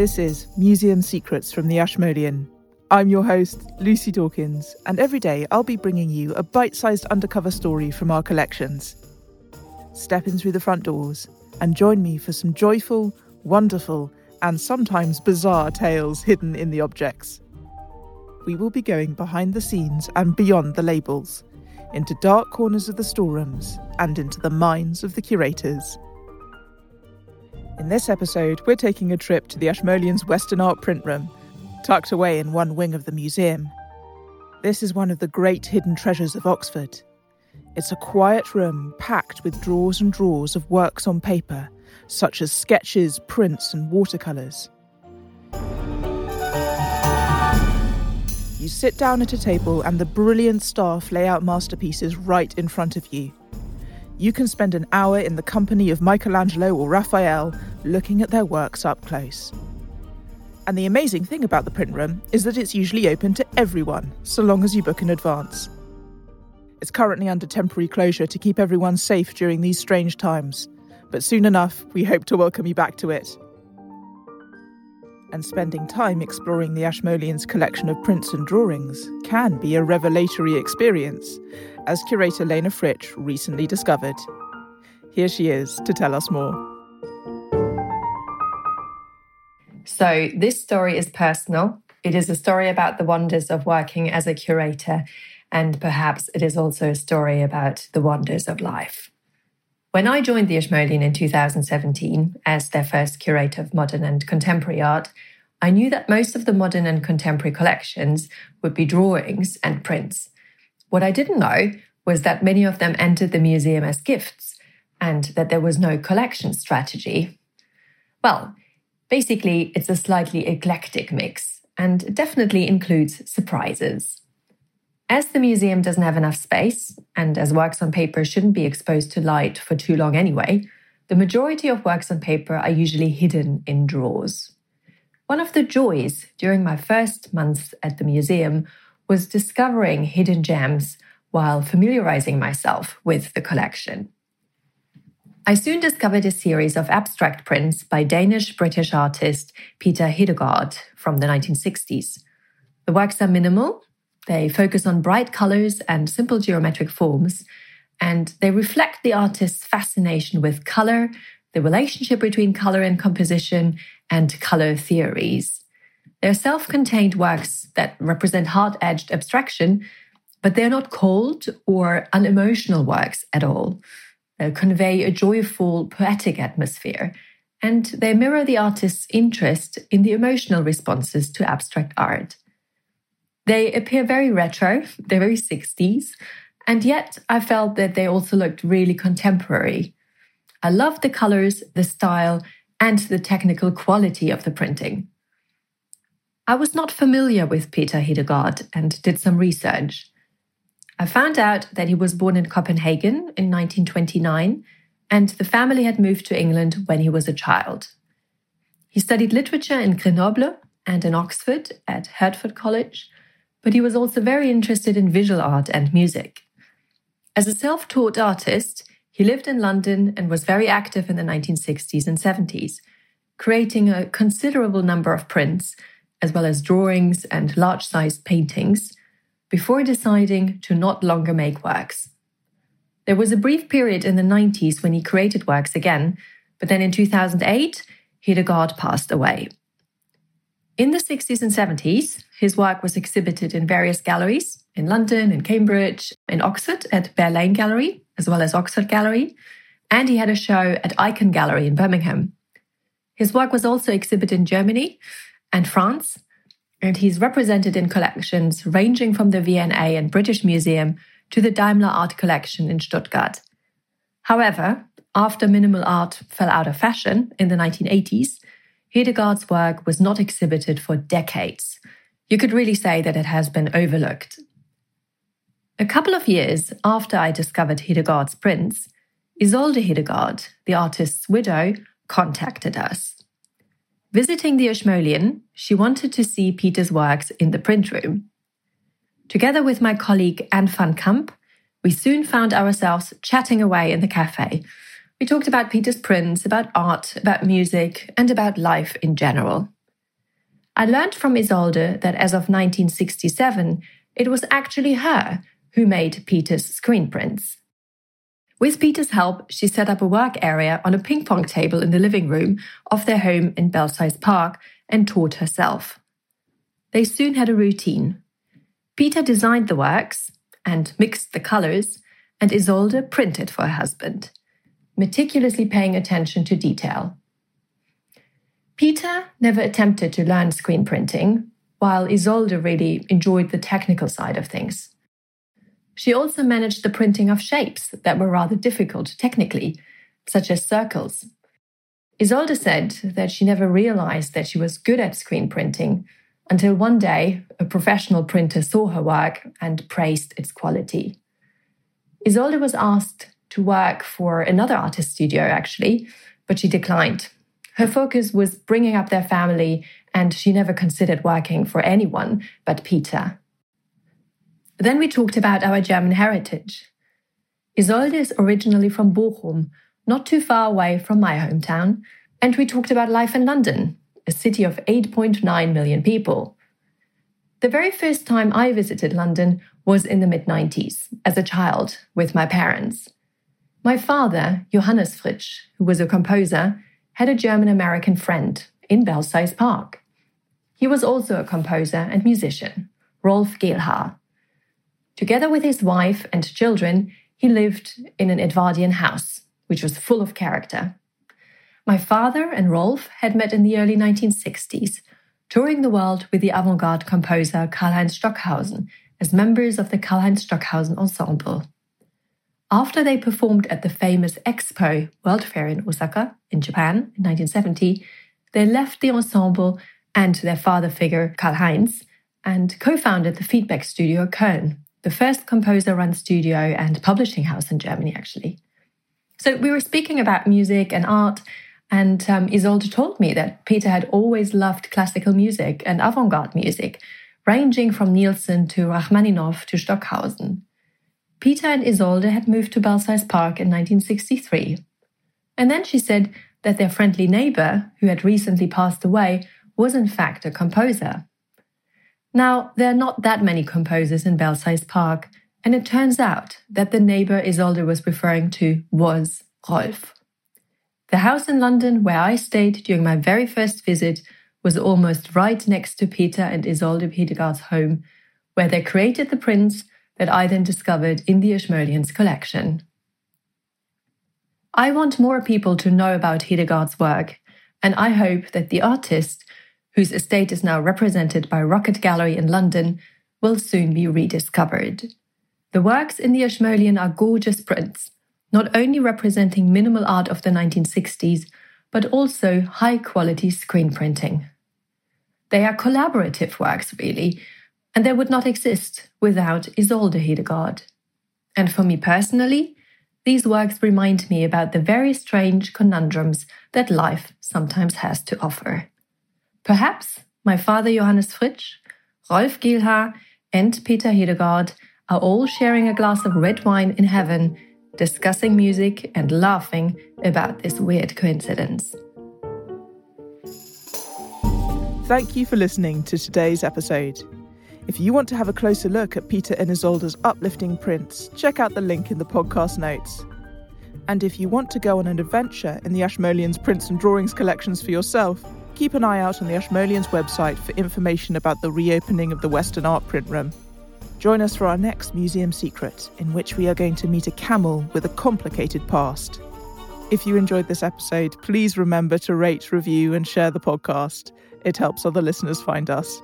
This is Museum Secrets from the Ashmolean. I'm your host, Lucy Dawkins, and every day I'll be bringing you a bite sized undercover story from our collections. Step in through the front doors and join me for some joyful, wonderful, and sometimes bizarre tales hidden in the objects. We will be going behind the scenes and beyond the labels, into dark corners of the storerooms and into the minds of the curators. In this episode, we're taking a trip to the Ashmoleans' Western Art Print Room tucked away in one wing of the museum. This is one of the great hidden treasures of Oxford. It's a quiet room packed with drawers and drawers of works on paper, such as sketches, prints, and watercolours. You sit down at a table, and the brilliant staff lay out masterpieces right in front of you. You can spend an hour in the company of Michelangelo or Raphael looking at their works up close. And the amazing thing about the print room is that it's usually open to everyone, so long as you book in advance. It's currently under temporary closure to keep everyone safe during these strange times, but soon enough, we hope to welcome you back to it. And spending time exploring the Ashmoleans' collection of prints and drawings can be a revelatory experience, as curator Lena Fritsch recently discovered. Here she is to tell us more. So, this story is personal. It is a story about the wonders of working as a curator, and perhaps it is also a story about the wonders of life. When I joined the Ashmolean in 2017 as their first curator of modern and contemporary art, I knew that most of the modern and contemporary collections would be drawings and prints. What I didn't know was that many of them entered the museum as gifts and that there was no collection strategy. Well, Basically, it's a slightly eclectic mix and definitely includes surprises. As the museum doesn't have enough space, and as works on paper shouldn't be exposed to light for too long anyway, the majority of works on paper are usually hidden in drawers. One of the joys during my first months at the museum was discovering hidden gems while familiarizing myself with the collection. I soon discovered a series of abstract prints by Danish British artist Peter Hedegaard from the 1960s. The works are minimal, they focus on bright colors and simple geometric forms, and they reflect the artist's fascination with color, the relationship between color and composition, and color theories. They're self contained works that represent hard edged abstraction, but they're not cold or unemotional works at all They convey a joyful, poetic atmosphere, and they mirror the artist's interest in the emotional responses to abstract art. They appear very retro, they're very 60s, and yet I felt that they also looked really contemporary. I loved the colors, the style, and the technical quality of the printing. I was not familiar with Peter Hedegaard and did some research. I found out that he was born in Copenhagen in 1929 and the family had moved to England when he was a child. He studied literature in Grenoble and in Oxford at Hertford College, but he was also very interested in visual art and music. As a self taught artist, he lived in London and was very active in the 1960s and 70s, creating a considerable number of prints, as well as drawings and large sized paintings before deciding to not longer make works. There was a brief period in the 90s when he created works again, but then in 2008, Hedegaard passed away. In the 60s and 70s, his work was exhibited in various galleries in London, in Cambridge, in Oxford at Bear Lane Gallery, as well as Oxford Gallery, and he had a show at Ikon Gallery in Birmingham. His work was also exhibited in Germany and France, and he's represented in collections ranging from the V&A and British Museum to the Daimler Art Collection in Stuttgart. However, after minimal art fell out of fashion in the 1980s, Hedegaard's work was not exhibited for decades. You could really say that it has been overlooked. A couple of years after I discovered Hedegaard's prints, Isolde Hedegaard, the artist's widow, contacted us. Visiting the Ashmolean, she wanted to see Peter's works in the print room. Together with my colleague An Van Camp, we soon found ourselves chatting away in the cafe. We talked about Peter's prints, about art, about music, and about life in general. I learned from Isolde that as of 1967, it was actually her who made Peter's screen prints. With Peter's help, she set up a work area on a ping pong table in the living room of their home in Belsize Park and taught herself. They soon had a routine. Peter designed the works and mixed the colors, and Isolde printed for her husband, meticulously paying attention to detail. Peter never attempted to learn screen printing, while Isolde really enjoyed the technical side of things. She also managed the printing of shapes that were rather difficult technically, such as circles. Isolde said that she never realized that she was good at screen printing until one day a professional printer saw her work and praised its quality. Isolde was asked to work for another artist studio, actually, but she declined her focus was bringing up their family, and she never considered working for anyone but Peter. Then we talked about our German heritage. Isolde is originally from Bochum, not too far away from my hometown, and we talked about life in London, a city of 8.9 million people. The very first time I visited London was in the mid 90s, as a child, with my parents. My father, Johannes Fritsch, who was a composer, had a German American friend in Belsize Park. He was also a composer and musician, Rolf Gehlhaar. Together with his wife and children, he lived in an Edwardian house, which was full of character. My father and Rolf had met in the early 1960s, touring the world with the avant garde composer Karlheinz Stockhausen as members of the Karlheinz Stockhausen Ensemble. After they performed at the famous Expo World Fair in Osaka, in Japan, in 1970, they left the ensemble and their father figure, Karlheinz, and co founded the Feedback Studio Köln, the first composer run studio and publishing house in Germany, actually. So we were speaking about music and art, and um, Isolde told me that Peter had always loved classical music and avant garde music, ranging from Nielsen to Rachmaninoff to Stockhausen. Peter and Isolde had moved to Belsize Park in 1963. And then she said that their friendly neighbor, who had recently passed away, was in fact a composer. Now, there are not that many composers in Belsize Park, and it turns out that the neighbor Isolde was referring to was Rolf. The house in London where I stayed during my very first visit was almost right next to Peter and Isolde Hedegaard's home, where they created the prints that I then discovered in the Ashmoleans collection. I want more people to know about Hedegaard's work, and I hope that the artist, whose estate is now represented by Rocket Gallery in London, will soon be rediscovered. The works in the Ashmolean are gorgeous prints, not only representing minimal art of the 1960s, but also high quality screen printing. They are collaborative works, really, and they would not exist without Isolde Hedegaard. And for me personally, these works remind me about the very strange conundrums that life sometimes has to offer. Perhaps my father Johannes Fritsch, Rolf Gehlhaar, and Peter Hedegaard are all sharing a glass of red wine in heaven, discussing music and laughing about this weird coincidence. Thank you for listening to today's episode. If you want to have a closer look at Peter and Isolde's uplifting prints, check out the link in the podcast notes. And if you want to go on an adventure in the Ashmoleans prints and drawings collections for yourself, keep an eye out on the Ashmoleans website for information about the reopening of the Western Art Print Room. Join us for our next museum secret, in which we are going to meet a camel with a complicated past. If you enjoyed this episode, please remember to rate, review, and share the podcast. It helps other listeners find us.